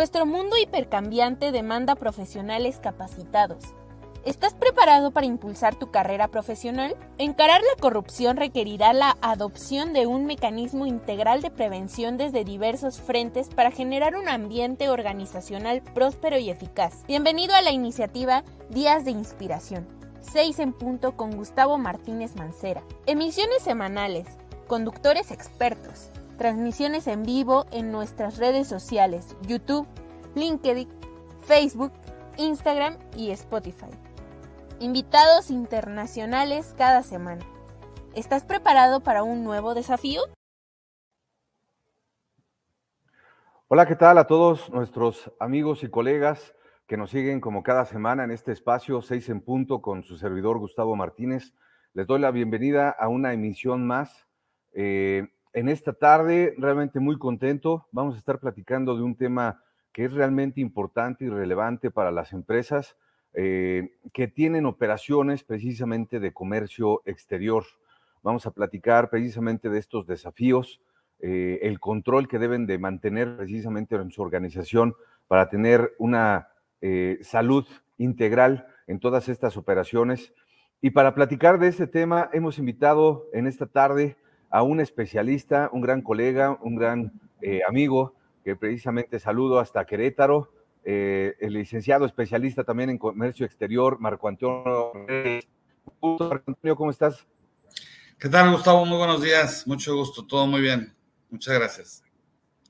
Nuestro mundo hipercambiante demanda profesionales capacitados. ¿Estás preparado para impulsar tu carrera profesional? Encarar la corrupción requerirá la adopción de un mecanismo integral de prevención desde diversos frentes para generar un ambiente organizacional próspero y eficaz. Bienvenido a la iniciativa Días de Inspiración. 6 en punto con Gustavo Martínez Mancera. Emisiones semanales, conductores expertos, transmisiones en vivo en nuestras redes sociales, YouTube, LinkedIn, Facebook, Instagram y Spotify. Invitados internacionales cada semana. ¿Estás preparado para un nuevo desafío? Hola, ¿qué tal a todos nuestros amigos y colegas que nos siguen como cada semana en este espacio 6 en punto con su servidor Gustavo Martínez? Les doy la bienvenida a una emisión más. Eh, en esta tarde, realmente muy contento. Vamos a estar platicando de un tema que es realmente importante y relevante para las empresas eh, que tienen operaciones precisamente de comercio exterior. Vamos a platicar precisamente de estos desafíos, eh, el control que deben de mantener precisamente en su organización para tener una eh, salud integral en todas estas operaciones. Y para platicar de este tema, hemos invitado en esta tarde a un especialista, un gran colega, un gran amigo, que precisamente saludo hasta Querétaro, eh, el licenciado especialista también en comercio exterior, Marco Antonio. Marco Antonio, ¿cómo estás? ¿Qué tal, Gustavo? Muy buenos días, mucho gusto, todo muy bien. Muchas gracias.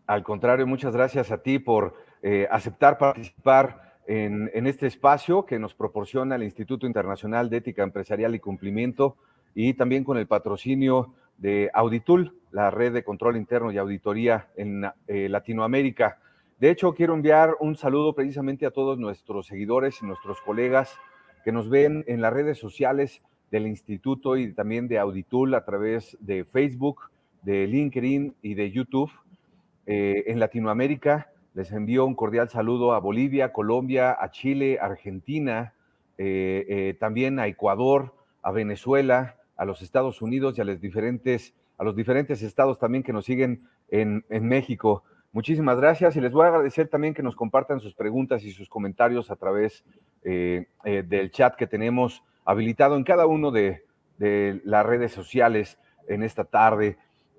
Al contrario, muchas gracias a ti por eh, aceptar participar en, en, este espacio que nos proporciona el Instituto Internacional de Ética Empresarial y Cumplimiento y también con el patrocinio de Auditul, la red de control interno y auditoría en eh, Latinoamérica. De hecho, quiero enviar un saludo precisamente a todos nuestros seguidores y nuestros colegas que nos ven en las redes sociales del instituto y también de Auditul a través de Facebook, de LinkedIn y de YouTube. Eh, en Latinoamérica les envío un cordial saludo a Bolivia, Colombia, a Chile, Argentina, eh, también a Ecuador, a Venezuela, a los Estados Unidos y a los diferentes, a los diferentes estados también que nos siguen en, México. Muchísimas gracias y les voy a agradecer también que nos compartan sus preguntas y sus comentarios a través eh, eh, del chat que tenemos habilitado en cada uno de, las redes sociales en esta tarde.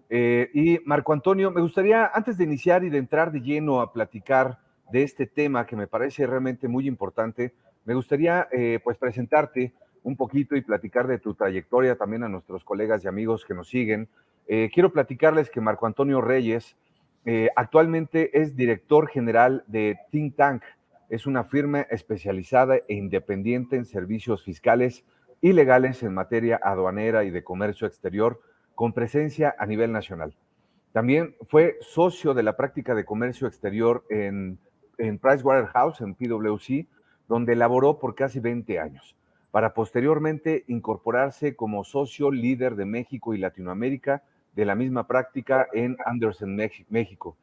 Eh, y Marco Antonio, me gustaría, antes de iniciar y de entrar de lleno a platicar de este tema que me parece realmente muy importante, me gustaría pues presentarte un poquito y platicar de tu trayectoria también a nuestros colegas y amigos que nos siguen. Eh, quiero platicarles que Marco Antonio Reyes eh, actualmente es director general de Think Tank. Es una firma especializada e independiente en servicios fiscales y legales en materia aduanera y de comercio exterior, con presencia a nivel nacional. También fue socio de la práctica de comercio exterior en, en Pricewaterhouse, en PwC, donde laboró por casi 20 años para posteriormente incorporarse como socio líder de México y Latinoamérica de la misma práctica en Anderson, México,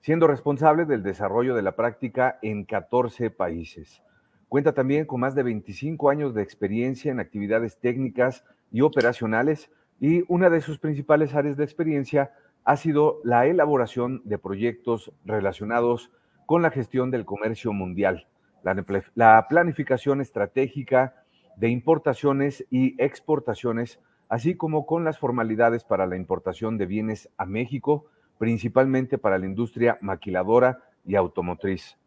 siendo responsable del desarrollo de la práctica en 14 países. Cuenta también con más de 25 años de experiencia en actividades técnicas y operacionales y una de sus principales áreas de experiencia ha sido la elaboración de proyectos relacionados con la gestión del comercio mundial, la, planificación estratégica de importaciones y exportaciones, así como con las formalidades para la importación de bienes a México, principalmente para la industria maquiladora y automotriz.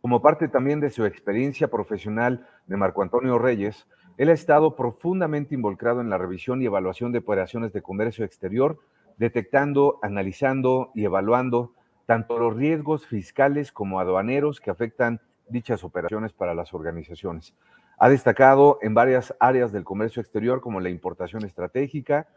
Como parte también de su experiencia profesional de Marco Antonio Reyes, él ha estado profundamente involucrado en la revisión y evaluación de operaciones de comercio exterior, detectando, analizando y evaluando tanto los riesgos fiscales como aduaneros que afectan dichas operaciones para las organizaciones. Ha destacado en varias áreas del comercio exterior como la importación estratégica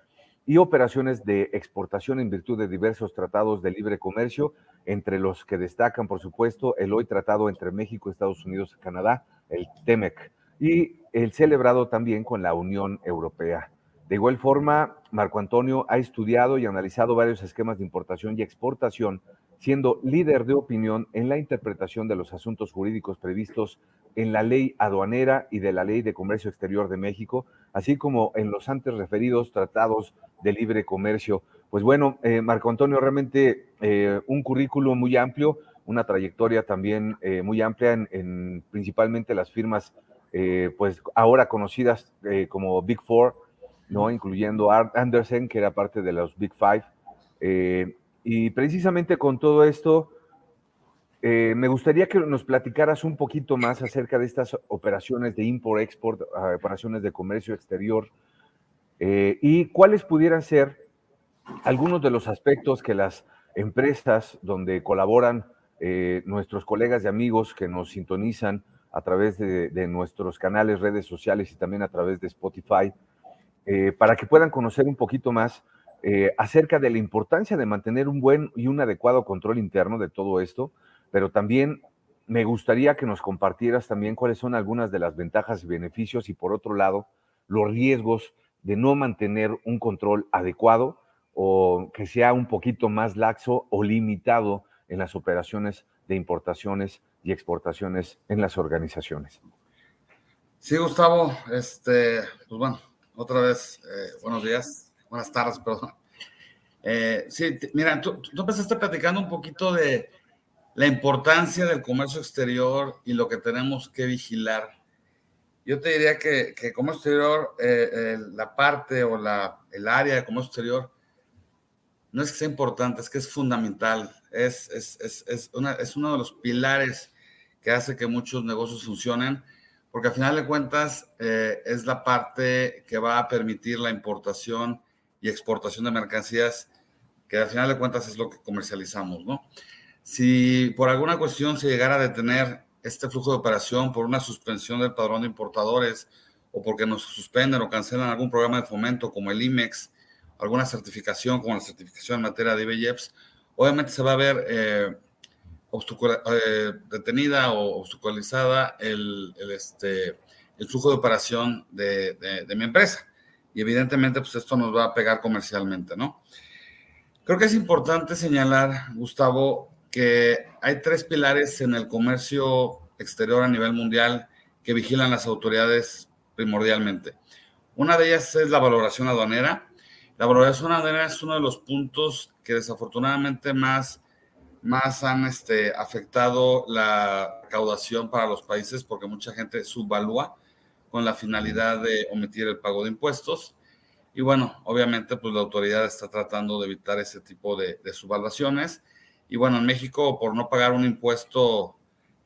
y operaciones de exportación en virtud de diversos tratados de libre comercio, entre los que destacan, por supuesto, el hoy tratado entre México, Estados Unidos y Canadá, el TEMEC, y el celebrado también con la Unión Europea. De igual forma, Marco Antonio ha estudiado y analizado varios esquemas de importación y exportación, siendo líder de opinión en la interpretación de los asuntos jurídicos previstos en la ley aduanera y de la ley de comercio exterior de México, así como en los antes referidos tratados de libre comercio. Pues bueno, eh, Marco Antonio, realmente eh, un currículo muy amplio, una trayectoria también eh, muy amplia en, principalmente las firmas, eh, pues ahora conocidas eh, como Big Four, ¿no? Incluyendo Andersen, que era parte de los Big Five. y precisamente con todo esto, me gustaría que nos platicaras un poquito más acerca de estas operaciones de import-export, operaciones de comercio exterior, y cuáles pudieran ser algunos de los aspectos que las empresas donde colaboran eh, nuestros colegas y amigos que nos sintonizan a través de, nuestros canales, redes sociales y también a través de Spotify, eh, para que puedan conocer un poquito más eh, acerca de la importancia de mantener un buen y un adecuado control interno de todo esto, pero también me gustaría que nos compartieras también cuáles son algunas de las ventajas y beneficios y por otro lado, los riesgos de no mantener un control adecuado o que sea un poquito más laxo o limitado en las operaciones de importaciones y exportaciones en las organizaciones. Sí, Gustavo, este, pues bueno, otra vez, eh, buenos días, buenas tardes, perdón. Eh, sí, mira, tú, tú empezaste platicando un poquito de la importancia del comercio exterior y lo que tenemos que vigilar. Yo te diría que, que comercio exterior, eh, la parte o la, el área de comercio exterior, no es que sea importante, es que es fundamental. Es, es, es, es, una, es uno de los pilares que hace que muchos negocios funcionen, porque al final de cuentas eh, es la parte que va a permitir la importación y exportación de mercancías, que al final de cuentas es lo que comercializamos, ¿no? Si por alguna cuestión se llegara a detener este flujo de operación por una suspensión del padrón de importadores o porque nos suspenden o cancelan algún programa de fomento como el IMEX, alguna certificación, como la certificación en materia de IBJEPS, obviamente se va a ver eh, eh, detenida o obstaculizada el, este, el flujo de operación de, de, mi empresa. Y evidentemente, pues esto nos va a pegar comercialmente, ¿no? Creo que es importante señalar, Gustavo, que hay tres pilares en el comercio exterior a nivel mundial que vigilan las autoridades primordialmente. Una de ellas es la valoración aduanera, la valoración aduanera es uno de los puntos que desafortunadamente más, más han este, afectado la recaudación para los países porque mucha gente subvalúa con la finalidad de omitir el pago de impuestos. Y bueno, obviamente pues la autoridad está tratando de evitar ese tipo de, de subvaluaciones. Y bueno, en México por no pagar un impuesto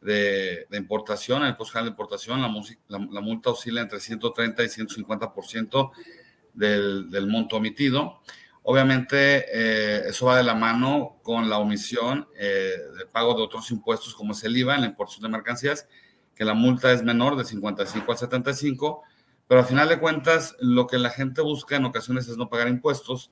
de, de importación, el impuesto de importación, la, la, la multa oscila entre 130 y 150% del, monto omitido. Obviamente, eh, eso va de la mano con la omisión eh, de pago de otros impuestos, como es el IVA en la importación de mercancías, que la multa es menor de 55 a 75, pero al final de cuentas, lo que la gente busca en ocasiones es no pagar impuestos,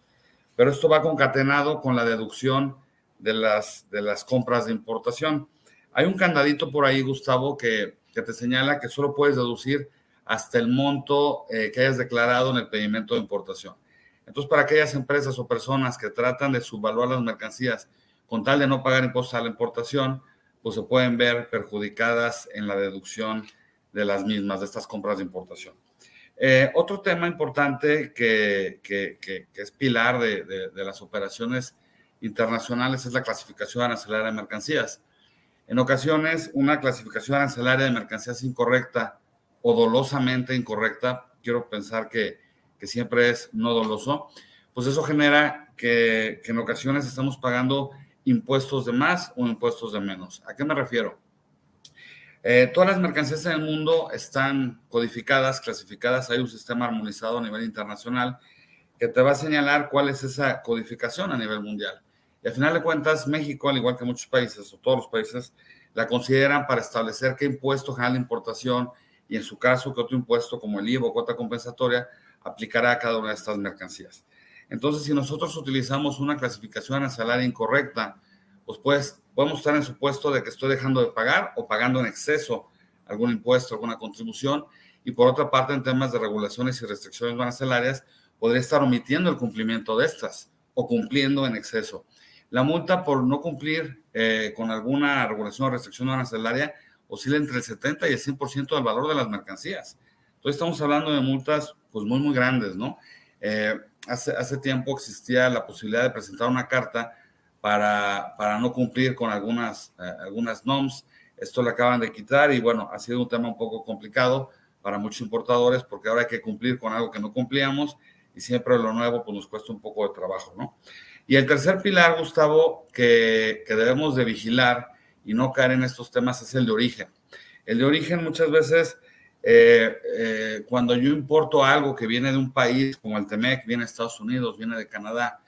pero esto va concatenado con la deducción de las, de las compras de importación. Hay un candadito por ahí, Gustavo, que, que te señala que solo puedes deducir hasta el monto eh, que hayas declarado en el pedimento de importación. Entonces, para aquellas empresas o personas que tratan de subvaluar las mercancías con tal de no pagar impuestos a la importación, pues se pueden ver perjudicadas en la deducción de las mismas, de estas compras de importación. Eh, otro tema importante que, es pilar de, de, las operaciones internacionales es la clasificación arancelaria de mercancías. En ocasiones, una clasificación arancelaria de mercancías incorrecta o dolosamente incorrecta, quiero pensar que, que siempre es no doloso, pues eso genera que, en ocasiones estamos pagando impuestos de más o impuestos de menos. ¿A qué me refiero? Eh, todas las mercancías en el mundo están codificadas, clasificadas, hay un sistema armonizado a nivel internacional que te va a señalar cuál es esa codificación a nivel mundial. Y al final de cuentas, México, al igual que muchos países o todos los países, la consideran para establecer qué impuesto genera la importación y en su caso que otro impuesto como el IVA o cuota compensatoria aplicará a cada una de estas mercancías. Entonces, si nosotros utilizamos una clasificación arancelaria incorrecta, pues, pues podemos estar en supuesto de que estoy dejando de pagar o pagando en exceso algún impuesto, alguna contribución. Y por otra parte, en temas de regulaciones y restricciones arancelarias, podría estar omitiendo el cumplimiento de estas o cumpliendo en exceso. La multa por no cumplir eh, con alguna regulación o restricción arancelaria oscila entre el 70 y el 100% del valor de las mercancías. Entonces estamos hablando de multas pues muy, muy grandes, ¿no? Eh, hace, hace tiempo existía la posibilidad de presentar una carta para, para no cumplir con algunas, eh, algunas NOMS. Esto le acaban de quitar y bueno, ha sido un tema un poco complicado para muchos importadores porque ahora hay que cumplir con algo que no cumplíamos y siempre lo nuevo pues nos cuesta un poco de trabajo, ¿no? Y el tercer pilar, Gustavo, que, debemos de vigilar y no caer en estos temas es el de origen. El de origen muchas veces, eh, eh, cuando yo importo algo que viene de un país como el TEMEC, viene de Estados Unidos, viene de Canadá,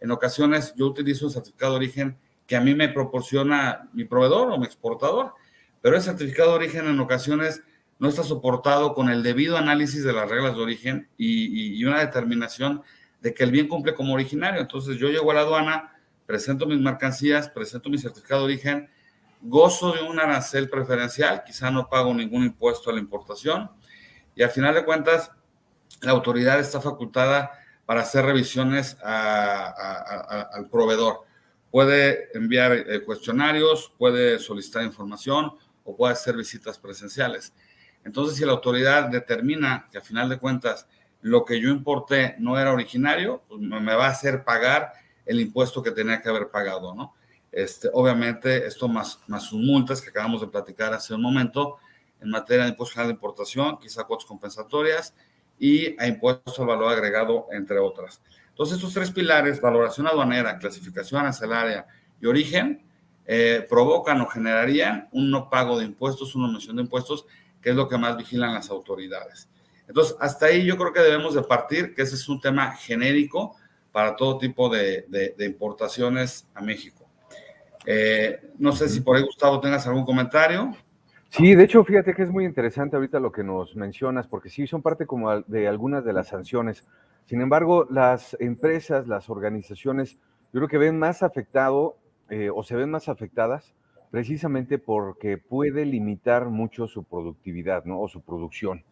en ocasiones yo utilizo un certificado de origen que a mí me proporciona mi proveedor o mi exportador, pero ese certificado de origen en ocasiones no está soportado con el debido análisis de las reglas de origen y una determinación de que el bien cumple como originario. Entonces yo llego a la aduana, presento mis mercancías, presento mi certificado de origen, gozo de un arancel preferencial, quizá no pago ningún impuesto a la importación y al final de cuentas la autoridad está facultada para hacer revisiones al proveedor. Puede enviar eh, cuestionarios, puede solicitar información o puede hacer visitas presenciales. Entonces, si la autoridad determina que a final de cuentas lo que yo importé no era originario, pues me va a hacer pagar el impuesto que tenía que haber pagado, ¿no? Este, obviamente, esto más, más sus multas que acabamos de platicar hace un momento en materia de impuesto general de importación, quizá cuotas compensatorias y a impuesto al valor agregado, entre otras. Entonces, estos tres pilares, valoración aduanera, clasificación arancelaria y origen, eh, provocan o generarían un no pago de impuestos, una omisión de impuestos, que es lo que más vigilan las autoridades. Entonces, hasta ahí yo creo que debemos de partir, que ese es un tema genérico para todo tipo de, importaciones a México. Eh, no sé si por ahí, Gustavo, tengas algún comentario. Sí, de hecho, fíjate que es muy interesante ahorita lo que nos mencionas, porque sí, son parte como de algunas de las sanciones. Sin embargo, las empresas, las organizaciones, yo creo que ven más afectado eh, o se ven más afectadas precisamente porque puede limitar mucho su productividad, ¿no? O su producción.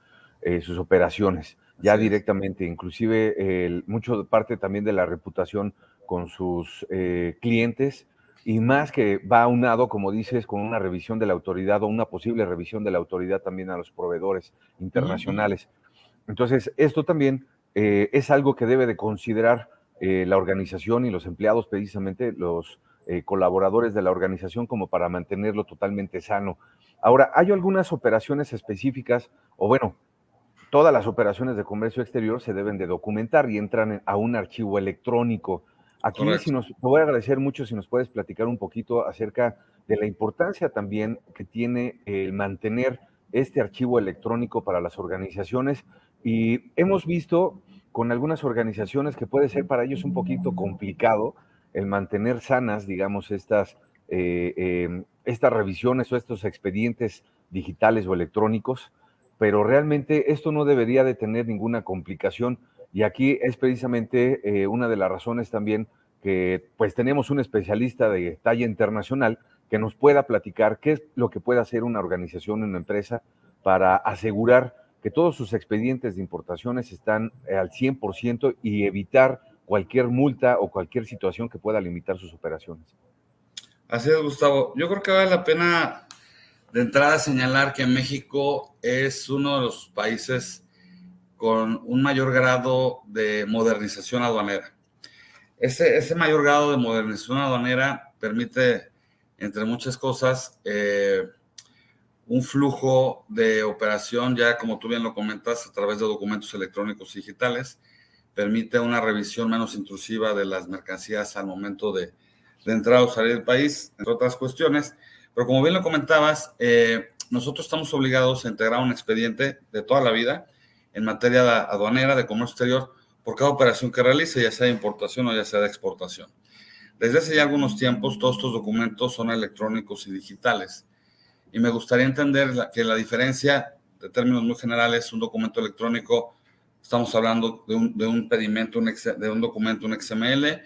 Eh, sus operaciones, ya directamente, inclusive el, mucho parte también de la reputación con sus eh, clientes y más que va aunado, como dices, con una revisión de la autoridad o una posible revisión de la autoridad también a los proveedores internacionales. Entonces, esto también eh, es algo que debe de considerar la organización y los empleados, precisamente los colaboradores de la organización, como para mantenerlo totalmente sano. Ahora, hay algunas operaciones específicas, o bueno, todas las operaciones de comercio exterior se deben de documentar y entran a un archivo electrónico. Aquí si nos, te voy a agradecer mucho si nos puedes platicar un poquito acerca de la importancia también que tiene el mantener este archivo electrónico para las organizaciones. Y hemos visto con algunas organizaciones que puede ser para ellos un poquito complicado el mantener sanas, digamos, estas, eh, em, estas revisiones o estos expedientes digitales o electrónicos pero realmente esto no debería de tener ninguna complicación y aquí es precisamente eh, una de las razones también que pues tenemos un especialista de talla internacional que nos pueda platicar qué es lo que puede hacer una organización, una empresa para asegurar que todos sus expedientes de importaciones están eh, al 100% y evitar cualquier multa o cualquier situación que pueda limitar sus operaciones. Así es, Gustavo. Yo creo que vale la pena de entrada, señalar que México es uno de los países con un mayor grado de modernización aduanera. Ese, mayor grado de modernización aduanera permite, entre muchas cosas, eh, un flujo de operación, ya como tú bien lo comentas, a través de documentos electrónicos y digitales, permite una revisión menos intrusiva de las mercancías al momento de, de entrar o salir del país, entre otras cuestiones. Pero como bien lo comentabas, eh, nosotros estamos obligados a integrar un expediente de toda la vida en materia aduanera, de comercio exterior, por cada operación que realice, ya sea de importación o ya sea de exportación. Desde hace ya algunos tiempos, todos estos documentos son electrónicos y digitales. Y me gustaría entender que la diferencia, de términos muy generales, un documento electrónico, estamos hablando de un, de un pedimento, un, de un documento, un XML,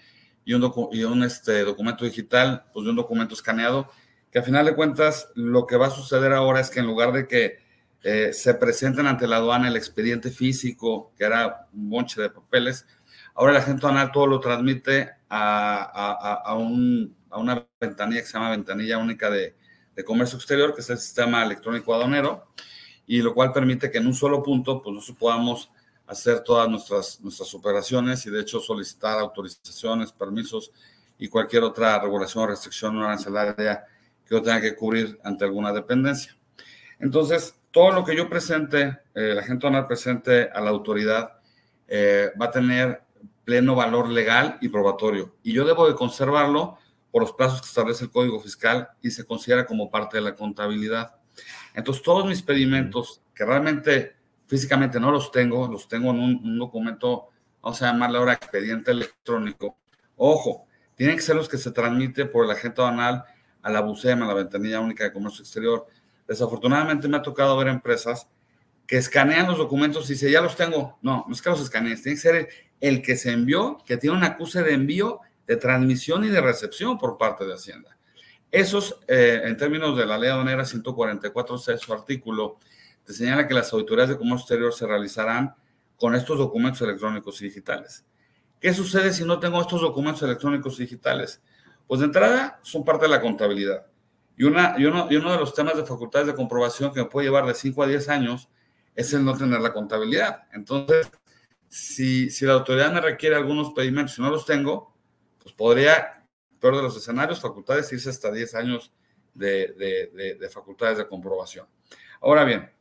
y un, y un este, documento digital, pues de un documento escaneado, que a final de cuentas lo que va a suceder ahora es que en lugar de que eh, se presenten ante la aduana el expediente físico, que era un bonche de papeles, ahora la gente aduanal todo lo transmite a, a, un, a, una ventanilla que se llama Ventanilla Única de, de, Comercio Exterior, que es el sistema electrónico aduanero, y lo cual permite que en un solo punto pues nosotros podamos hacer todas nuestras, nuestras operaciones y de hecho solicitar autorizaciones, permisos y cualquier otra regulación o restricción arancelaria que yo tenga que cubrir ante alguna dependencia. Entonces, todo lo que yo presente, eh, la gente presente a la autoridad, eh, va a tener pleno valor legal y probatorio. Y yo debo de conservarlo por los plazos que establece el Código Fiscal y se considera como parte de la contabilidad. Entonces, todos mis pedimentos, que realmente físicamente no los tengo, los tengo en un, documento, vamos a llamarle ahora expediente electrónico. Ojo, tienen que ser los que se transmite por el agente aduanal a la BUSEM, a la Ventanilla Única de Comercio Exterior. Desafortunadamente me ha tocado ver empresas que escanean los documentos y dicen, ya los tengo. No, no es que los escanees, tiene que ser el, que se envió, que tiene un acuse de envío, de transmisión y de recepción por parte de Hacienda. Esos, eh, en términos de la ley aduanera 144.6, su artículo, te señala que las autoridades de comercio exterior se realizarán con estos documentos electrónicos y digitales. ¿Qué sucede si no tengo estos documentos electrónicos y digitales? Pues de entrada son parte de la contabilidad. Y, una, y, uno, y uno de los temas de facultades de comprobación que me puede llevar de 5 a 10 años es el no tener la contabilidad. Entonces, si, si la autoridad me requiere algunos pedimentos y no los tengo, pues podría, peor de los escenarios, facultades irse hasta 10 años de, de, de facultades de comprobación. Ahora bien,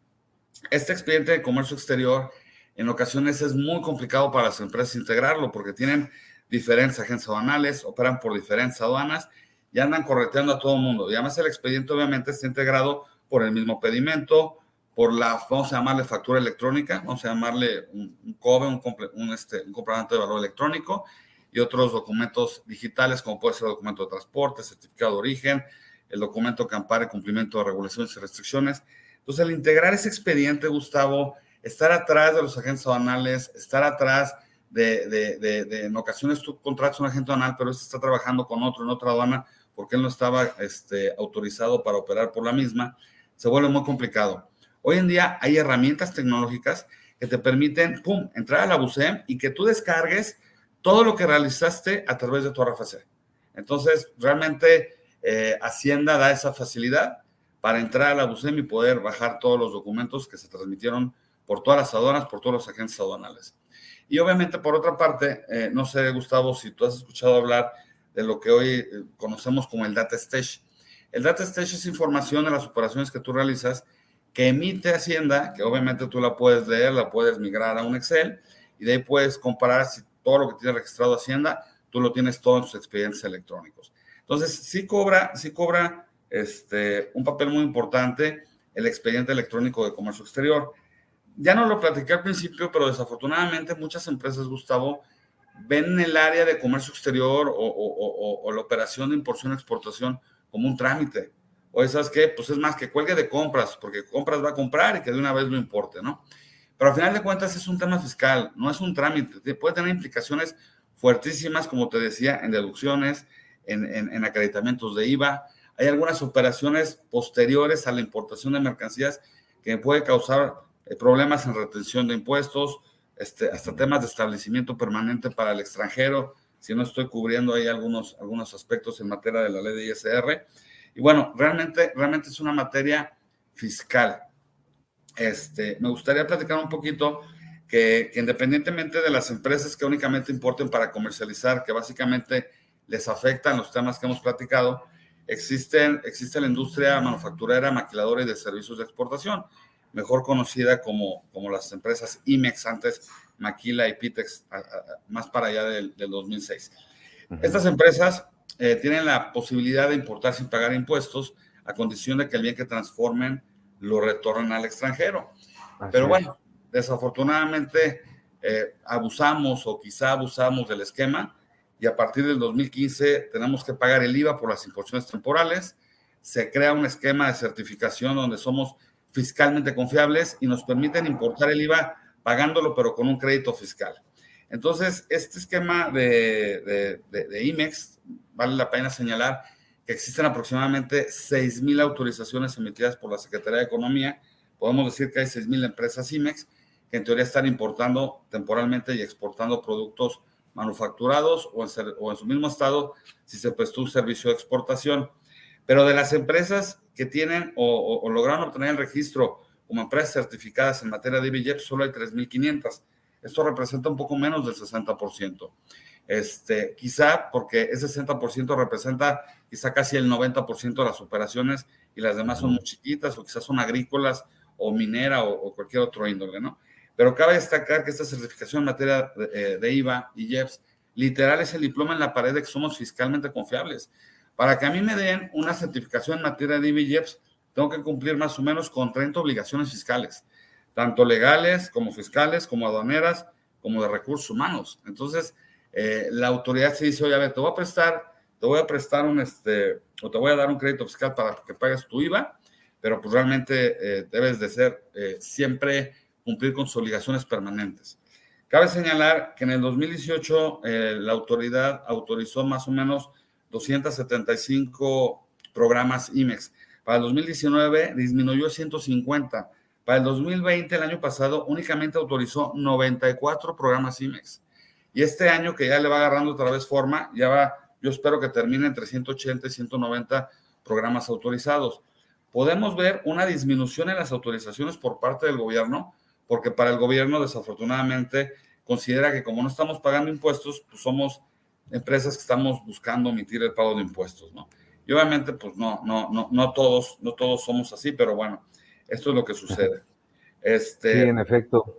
este expediente de comercio exterior en ocasiones es muy complicado para las empresas integrarlo porque tienen diferentes agencias aduanales, operan por diferentes aduanas y andan correteando a todo el mundo. Y además el expediente obviamente está integrado por el mismo pedimento, por la, vamos a llamarle factura electrónica, vamos a llamarle un, COBE, un, un, este, un comprobante de valor electrónico y otros documentos digitales como puede ser el documento de transporte, certificado de origen, el documento que ampare cumplimiento de regulaciones y restricciones. Entonces, al integrar ese expediente, Gustavo, estar atrás de los agentes aduanales, estar atrás de, de, de, en ocasiones tú contratas un agente aduanal, pero este está trabajando con otro en otra aduana porque él no estaba este, autorizado para operar por la misma, se vuelve muy complicado. Hoy en día hay herramientas tecnológicas que te permiten, pum, entrar a la BUSEM y que tú descargues todo lo que realizaste a través de tu RFC. Entonces, realmente eh, Hacienda da esa facilidad para entrar a la BUSEM y poder bajar todos los documentos que se transmitieron por todas las aduanas, por todos los agentes aduanales. Y obviamente, por otra parte, eh, no sé, Gustavo, si tú has escuchado hablar de lo que hoy eh, conocemos como el Data Stage. El Data Stage es información de las operaciones que tú realizas que emite Hacienda, que obviamente tú la puedes leer, la puedes migrar a un Excel y de ahí puedes comparar si todo lo que tiene registrado Hacienda, tú lo tienes todo en sus expedientes electrónicos. Entonces, sí cobra, sí cobra este, un papel muy importante el expediente electrónico de comercio exterior. Ya no lo platiqué al principio, pero desafortunadamente muchas empresas, Gustavo, ven el área de comercio exterior o, la operación de importación-exportación como un trámite. O ¿sabes qué? Pues es más que cuelgue de compras, porque compras va a comprar y que de una vez lo importe, ¿no? Pero al final de cuentas es un tema fiscal, no es un trámite. Puede tener implicaciones fuertísimas, como te decía, en deducciones, en, en acreditamientos de IVA, hay algunas operaciones posteriores a la importación de mercancías que puede causar problemas en retención de impuestos, este, hasta temas de establecimiento permanente para el extranjero, si no estoy cubriendo ahí algunos, algunos aspectos en materia de la ley de ISR. Y bueno, realmente, realmente es una materia fiscal. Este, me gustaría platicar un poquito que, que, independientemente de las empresas que únicamente importen para comercializar, que básicamente les afectan los temas que hemos platicado, existen, existe la industria manufacturera, maquiladora y de servicios de exportación, mejor conocida como, como las empresas IMEX, antes Maquila y Pitex, más para allá del, 2006. Estas empresas eh, tienen la posibilidad de importar sin pagar impuestos a condición de que el bien que transformen lo retornen al extranjero. Pero bueno, desafortunadamente eh, abusamos o quizá abusamos del esquema y a partir del 2015 tenemos que pagar el IVA por las importaciones temporales. Se crea un esquema de certificación donde somos fiscalmente confiables y nos permiten importar el IVA pagándolo, pero con un crédito fiscal. Entonces, este esquema de, IMEX, vale la pena señalar que existen aproximadamente 6.000 autorizaciones emitidas por la Secretaría de Economía. Podemos decir que hay 6.000 empresas IMEX que en teoría están importando temporalmente y exportando productos manufacturados o en, su mismo estado si se prestó un servicio de exportación. Pero de las empresas que tienen o, lograron obtener el registro como empresas certificadas en materia de IBJEP, solo hay 3.500. Esto representa un poco menos del 60%. Este, quizá porque ese 60% representa quizá casi el 90% de las operaciones y las demás son muy chiquitas o quizás son agrícolas o minera o, cualquier otro índole, ¿no? Pero cabe destacar que esta certificación en materia de, eh, IVA y IEPS literal es el diploma en la pared de que somos fiscalmente confiables. Para que a mí me den una certificación en materia de IEPS, tengo que cumplir más o menos con 30 obligaciones fiscales, tanto legales como fiscales, como aduaneras, como de recursos humanos. Entonces, eh, la autoridad se dice, oye, a ver, te voy a prestar, te voy a prestar un, este, o te voy a dar un crédito fiscal para que pagues tu IVA, pero pues realmente eh, debes de ser eh, siempre cumplir con sus obligaciones permanentes. Cabe señalar que en el 2018 la autoridad autorizó más o menos 275 programas IMEX. Para el 2019 disminuyó 150. Para el 2020, el año pasado, únicamente autorizó 94 programas IMEX. Y este año que ya le va agarrando otra vez forma, ya va, yo espero que termine entre 180 y 190 programas autorizados. Podemos ver una disminución en las autorizaciones por parte del gobierno, porque para el gobierno desafortunadamente considera que como no estamos pagando impuestos, pues somos empresas que estamos buscando omitir el pago de impuestos, ¿no? Y obviamente, pues no, no, no, no todos, no todos somos así, pero bueno, esto es lo que sucede. Este, sí, en efecto.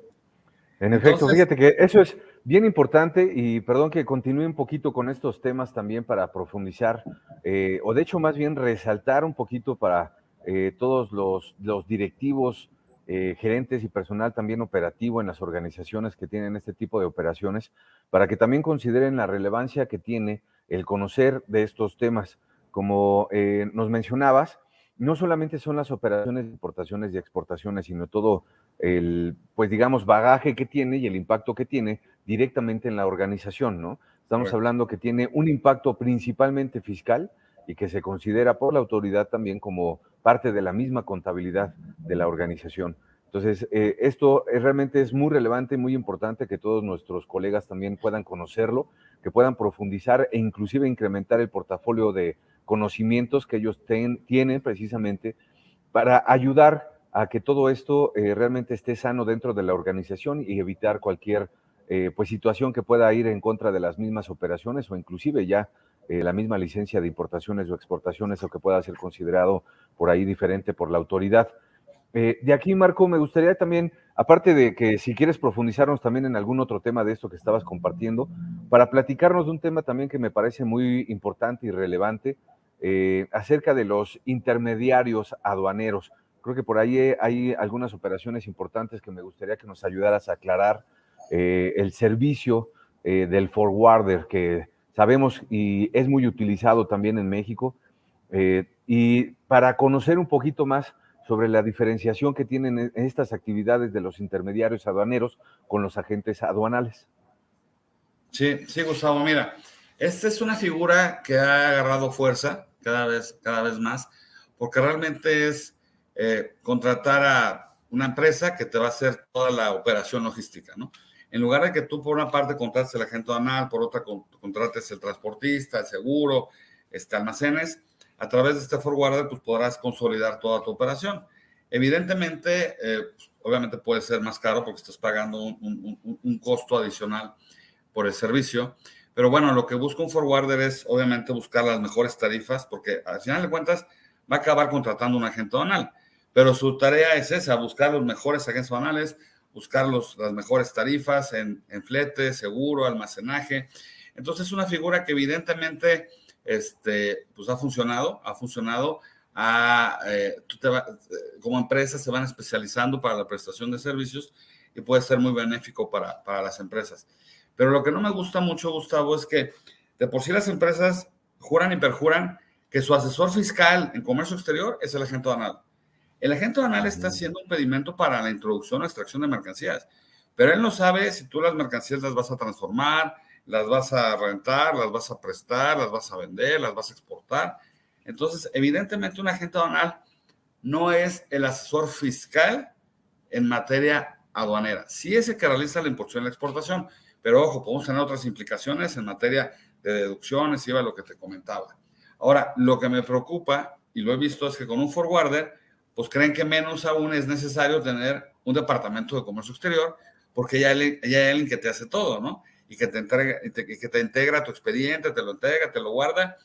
En efecto, fíjate que eso es, Bien importante, y perdón que continúe un poquito con estos temas también para profundizar, eh, o de hecho más bien resaltar un poquito para eh, todos los, directivos, eh, gerentes y personal también operativo en las organizaciones que tienen este tipo de operaciones, para que también consideren la relevancia que tiene el conocer de estos temas. Como nos mencionabas, no solamente son las operaciones de importaciones y exportaciones, sino todo el, pues digamos, bagaje que tiene y el impacto que tiene directamente en la organización, ¿no? Estamos hablando que tiene un impacto principalmente fiscal y que se considera por la autoridad también como parte de la misma contabilidad de la organización. Entonces, eh, esto realmente es muy relevante, muy importante que todos nuestros colegas también puedan conocerlo, que puedan profundizar e inclusive incrementar el portafolio de conocimientos que ellos tienen precisamente para ayudar a que todo esto eh, realmente esté sano dentro de la organización y evitar cualquier eh, pues situación que pueda ir en contra de las mismas operaciones o inclusive ya eh, la misma licencia de importaciones o exportaciones o que pueda ser considerado por ahí diferente por la autoridad. de aquí, Marco, me gustaría también, aparte de que si quieres profundizarnos también en algún otro tema de esto que estabas compartiendo, para platicarnos de un tema también que me parece muy importante y relevante, eh, acerca de los intermediarios aduaneros. Creo que por ahí hay algunas operaciones importantes que me gustaría que nos ayudaras a aclarar eh, el servicio eh, del forwarder que sabemos y es muy utilizado también en México. y para conocer un poquito más sobre la diferenciación que tienen estas actividades de los intermediarios aduaneros con los agentes aduanales. Sí, sí, Gustavo, mira, esta es una figura que ha agarrado fuerza cada vez, cada vez más, porque realmente es eh, contratar a una empresa que te va a hacer toda la operación logística, ¿no? En lugar de que tú por una parte contrates el agente aduanal, por otra contrates el transportista, el seguro, este, almacenes, a través de este forwarder pues podrás consolidar toda tu operación. Evidentemente, eh, pues, obviamente puede ser más caro porque estás pagando un, un costo adicional por el servicio, pero bueno, lo que busca un forwarder es obviamente buscar las mejores tarifas, porque al final de cuentas va a acabar contratando un agente aduanal. Pero su tarea es esa, buscar los mejores agentes aduanales, buscar las mejores tarifas en, en, flete, seguro, almacenaje. Entonces es una figura que evidentemente este, pues ha funcionado, ha funcionado. Eh, como empresas se van especializando para la prestación de servicios y puede ser muy benéfico para, para las empresas. Pero lo que no me gusta mucho, Gustavo, es que de por sí las empresas juran y perjuran que su asesor fiscal en comercio exterior es el agente aduanal. El agente aduanal está haciendo un pedimento para la introducción o extracción de mercancías, pero él no sabe si tú las mercancías las vas a transformar, las vas a rentar, las vas a prestar, las vas a vender, las vas a exportar. Entonces, evidentemente, un agente aduanal no es el asesor fiscal en materia aduanera. Sí es el que realiza la importación y la exportación, pero ojo, podemos tener otras implicaciones en materia de deducciones, iba lo que te comentaba. Ahora, lo que me preocupa, y lo he visto, es que con un forwarder, pues creen que menos aún es necesario tener un departamento de comercio exterior, porque ya hay, alguien que te hace todo, ¿no? y que te, entrega, y que te integra tu expediente, te lo entrega, te lo guarda.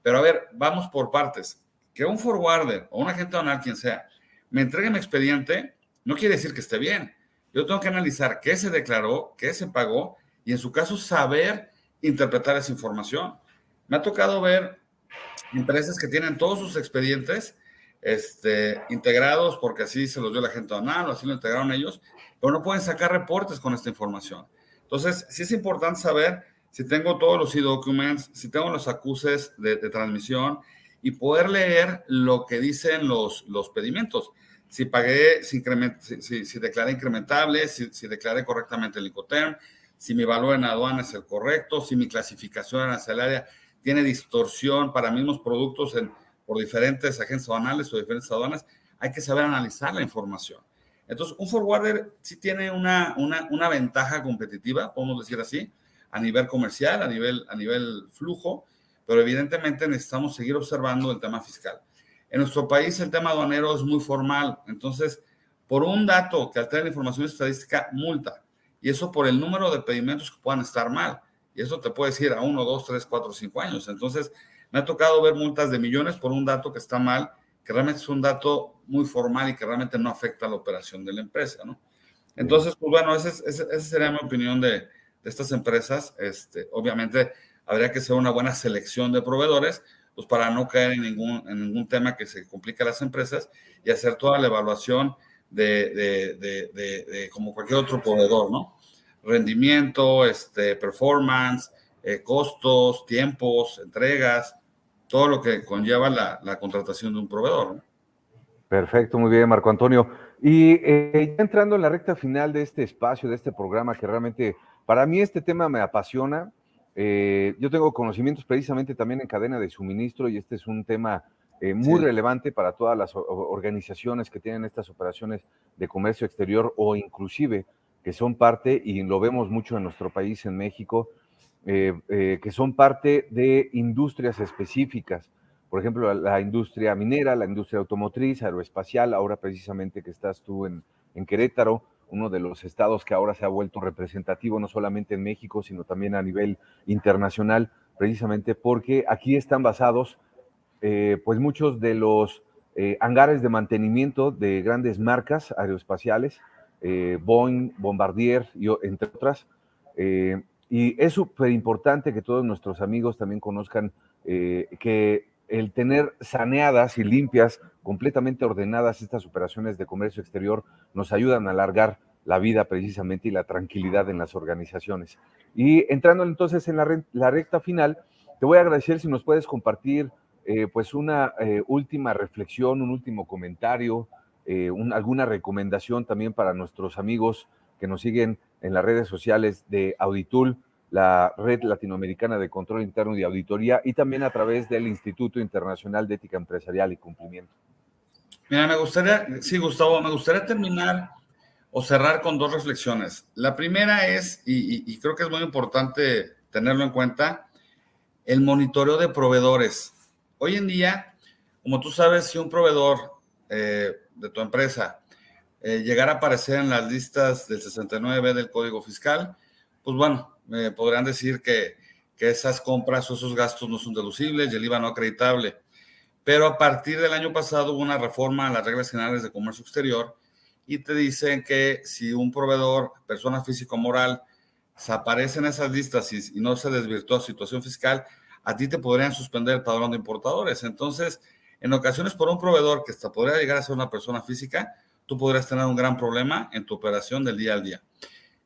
Pero a ver, vamos por partes. Que un forwarder o un agente aduanal, quien sea, me entregue mi expediente, no quiere decir que esté bien. Yo tengo que analizar qué se declaró, qué se pagó y en su caso saber interpretar esa información. Me ha tocado ver empresas que tienen todos sus expedientes este, integrados porque así se los dio la gente aduanal o así lo integraron ellos, pero no pueden sacar reportes con esta información. Entonces, sí es importante saber si tengo todos los e-documents, si tengo los acuses de, transmisión y poder leer lo que dicen los, los pedimentos. Si pagué, si, si, si, declaré incrementable, si, si, declaré correctamente el Incoterm, si mi valor en aduana es el correcto, si mi clasificación arancelaria tiene distorsión para mismos productos en, por diferentes agencias aduanales o diferentes aduanas, hay que saber analizar la información. Entonces, un forwarder sí tiene una, una, una ventaja competitiva, podemos decir así, a nivel comercial, a nivel, a nivel flujo, pero evidentemente necesitamos seguir observando el tema fiscal. En nuestro país el tema aduanero es muy formal, entonces por un dato que altera la información estadística, multa. Y eso por el número de pedimentos que puedan estar mal. Y eso te puede decir a uno, dos, tres, cuatro, cinco años. Entonces, me ha tocado ver multas de millones por un dato que está mal, que realmente es un dato muy formal y que realmente no afecta a la operación de la empresa, ¿no? Entonces, pues bueno, esa, sería mi opinión de, de estas empresas, este, obviamente habría que hacer una buena selección de proveedores, pues para no caer en ningún, en ningún tema que se complique a las empresas y hacer toda la evaluación de, de, de, como cualquier otro proveedor, ¿no? Rendimiento, este, performance, eh, costos, tiempos, entregas, todo lo que conlleva la, la contratación de un proveedor, ¿no? Perfecto, muy bien, Marco Antonio. Y eh, ya entrando en la recta final de este espacio, de este programa que realmente para mí este tema me apasiona. Eh, yo tengo conocimientos precisamente también en cadena de suministro y este es un tema eh, muy relevante para todas las organizaciones que tienen estas operaciones de comercio exterior o inclusive que son parte, y lo vemos mucho en nuestro país, en México, eh, que son parte de industrias específicas. Por ejemplo, la, industria minera, la industria automotriz, aeroespacial, ahora precisamente que estás tú en, en Querétaro, uno de los estados que ahora se ha vuelto representativo no solamente en México, sino también a nivel internacional, precisamente porque aquí están basados eh, pues muchos de los eh, hangares de mantenimiento de grandes marcas aeroespaciales, eh, Boeing, Bombardier, y, entre otras. Y es súper importante que todos nuestros amigos también conozcan que el tener saneadas y limpias, completamente ordenadas estas operaciones de comercio exterior nos ayudan a alargar la vida precisamente y la tranquilidad en las organizaciones. Y entrando entonces en la, recta final, te voy a agradecer si nos puedes compartir eh, pues una eh, última reflexión, un último comentario, eh, alguna recomendación también para nuestros amigos que nos siguen en las redes sociales de Auditul la Red Latinoamericana de Control Interno y Auditoría y también a través del Instituto Internacional de Ética Empresarial y Cumplimiento. Mira, me gustaría, sí, Gustavo, me gustaría terminar o cerrar con dos reflexiones. La primera es, y, creo que es muy importante tenerlo en cuenta, el monitoreo de proveedores. Hoy en día, como tú sabes, si un proveedor eh, de tu empresa eh, llegara a aparecer en las listas del 69 del Código Fiscal, pues bueno, me podrían decir que, esas compras o esos gastos no son deducibles y el IVA no acreditable. Pero a partir del año pasado hubo una reforma a las reglas generales de comercio exterior y te dicen que si un proveedor, persona física o moral, se aparece en esas listas y, no se desvirtuó situación fiscal, a ti te podrían suspender el padrón de importadores. Entonces, en ocasiones por un proveedor que hasta podría llegar a ser una persona física, tú podrías tener un gran problema en tu operación del día al día.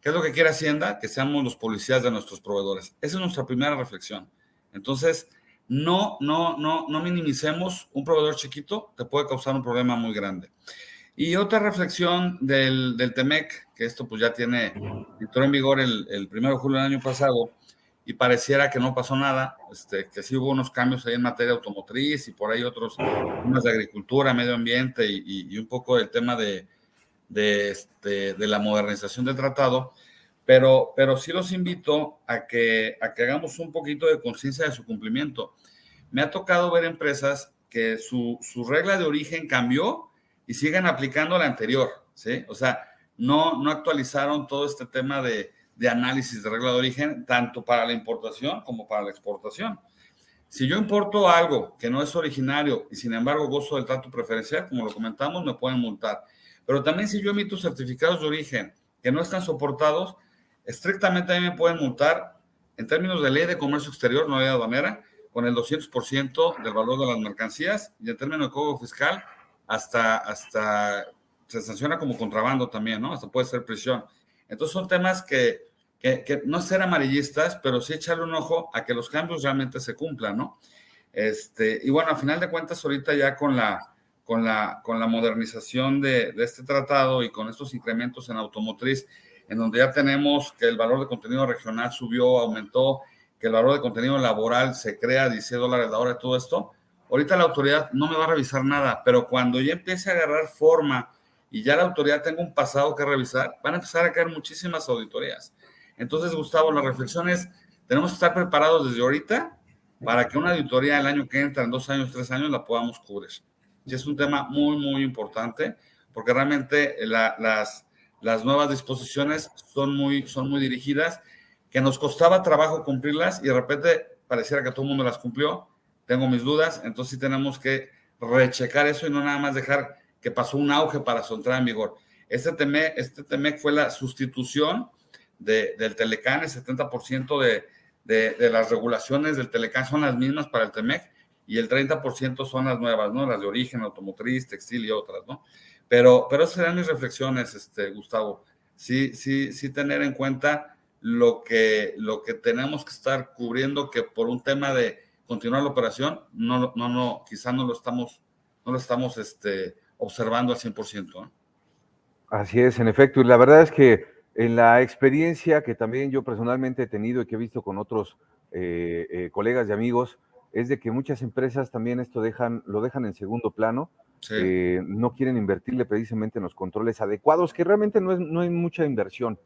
¿Qué es lo que quiere Hacienda? Que seamos los policías de nuestros proveedores. Esa es nuestra primera reflexión. Entonces, no, no, no, no minimicemos un proveedor chiquito, te puede causar un problema muy grande. Y otra reflexión del, del TEMEC, que esto pues ya tiene, entró en vigor el, el 1 de julio del año pasado, y pareciera que no pasó nada, este, que sí hubo unos cambios ahí en materia automotriz y por ahí otros temas de agricultura, medio ambiente y, un poco el tema de, de, este, de la modernización del tratado, pero, pero sí los invito a que, a que hagamos un poquito de conciencia de su cumplimiento. Me ha tocado ver empresas que su, su, regla de origen cambió y siguen aplicando la anterior, ¿sí? O sea, no, no actualizaron todo este tema de, de análisis de regla de origen, tanto para la importación como para la exportación. Si yo importo algo que no es originario y sin embargo gozo del trato preferencial, como lo comentamos, me pueden multar. Pero también si yo emito certificados de origen que no están soportados, estrictamente a mí me pueden multar en términos de ley de comercio exterior, no ley aduanera, con el 200% del valor de las mercancías y en términos de código fiscal, hasta, hasta se sanciona como contrabando también, ¿no? Hasta puede ser prisión. Entonces son temas que, que, no ser amarillistas, pero sí echarle un ojo a que los cambios realmente se cumplan, ¿no? Este, y bueno, a final de cuentas, ahorita ya con la, con la, con la modernización de, de este tratado y con estos incrementos en automotriz, en donde ya tenemos que el valor de contenido regional subió, aumentó, que el valor de contenido laboral se crea 16 dólares la hora y todo esto, ahorita la autoridad no me va a revisar nada, pero cuando ya empiece a agarrar forma y ya la autoridad tenga un pasado que revisar, van a empezar a caer muchísimas auditorías. Entonces, Gustavo, la reflexión es, tenemos que estar preparados desde ahorita para que una auditoría el año que entra, en dos años, tres años, la podamos cubrir. Y es un tema muy, muy importante, porque realmente las, las nuevas disposiciones son muy, son muy dirigidas, que nos costaba trabajo cumplirlas y de repente pareciera que todo el mundo las cumplió. Tengo mis dudas, entonces sí tenemos que rechecar eso y no nada más dejar que pasó un auge para su entrada en vigor. Este TEMEC, este TEMEC fue la sustitución del Telecán, el 70% de, de, las regulaciones del Telecán son las mismas para el TEMEC y el 30% son las nuevas, ¿no? Las de origen, automotriz, textil y otras, ¿no? Pero, pero esas serán mis reflexiones, este, Gustavo. Sí, sí, sí tener en cuenta lo que, lo que tenemos que estar cubriendo, que por un tema de continuar la operación, no, no, no, quizá no lo estamos, no lo estamos, este, observando al 100%. Así es, en efecto. Y la verdad es que en la experiencia que también yo personalmente he tenido y que he visto con otros eh, eh, colegas y amigos, es de que muchas empresas también esto dejan, lo dejan en segundo plano. Eh, no quieren invertirle precisamente en los controles adecuados, que realmente no, es, no hay mucha inversión,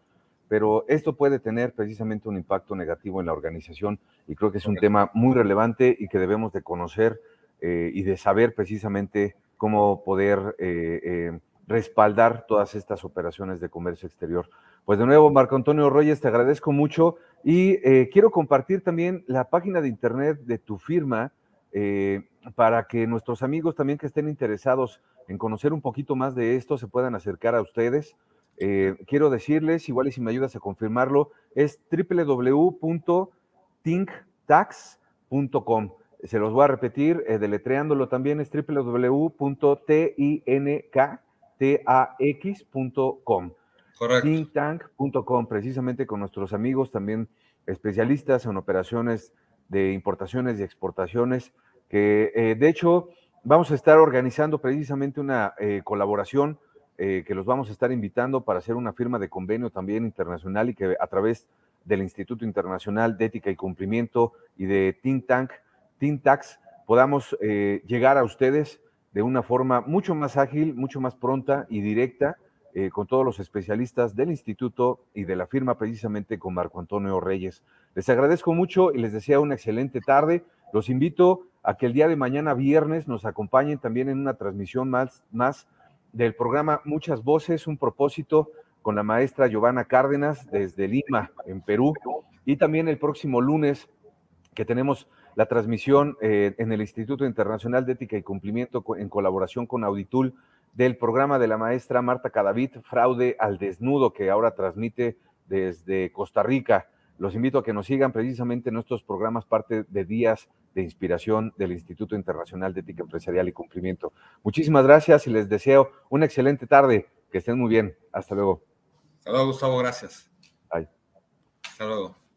pero esto puede tener precisamente un impacto negativo en la organización y creo que es un tema muy relevante y que debemos de conocer y de saber precisamente cómo poder eh, eh, respaldar todas estas operaciones de comercio exterior. Pues de nuevo, Marco Antonio Reyes, te agradezco mucho y eh, quiero compartir también la página de internet de tu firma para que nuestros amigos también que estén interesados en conocer un poquito más de esto se puedan acercar a ustedes. quiero decirles, igual y si me ayudas a confirmarlo, es www.thinktax.com. Se los voy a repetir, eh, deletreándolo también es www.tinktax.com. Correcto. Thinktank.com, precisamente con nuestros amigos también especialistas en operaciones de importaciones y exportaciones, que eh, de hecho vamos a estar organizando precisamente una eh, colaboración que los vamos a estar invitando para hacer una firma de convenio también internacional y que a través del Instituto Internacional de Ética y Cumplimiento y de Think Tank Tintax podamos eh, llegar a ustedes de una forma mucho más ágil, mucho más pronta y directa, eh, con todos los especialistas del instituto y de la firma precisamente con Marco Antonio Reyes. Les agradezco mucho y les deseo una excelente tarde. Los invito a que el día de mañana viernes nos acompañen también en una transmisión más, más del programa Muchas Voces, un propósito con la maestra Giovanna Cárdenas desde Lima, en Perú. Y también el próximo lunes que tenemos la transmisión eh, en el Instituto Internacional de Ética y Cumplimiento en colaboración con Auditul del programa de la maestra Marta Cadavid, Fraude al Desnudo, que ahora transmite desde Costa Rica. Los invito a que nos sigan precisamente en nuestros programas, parte de días de inspiración del Instituto Internacional de Ética Empresarial y Cumplimiento. Muchísimas gracias y les deseo una excelente tarde. Que estén muy bien. Hasta luego. Hasta luego, Gustavo. Gracias. Bye. Hasta luego.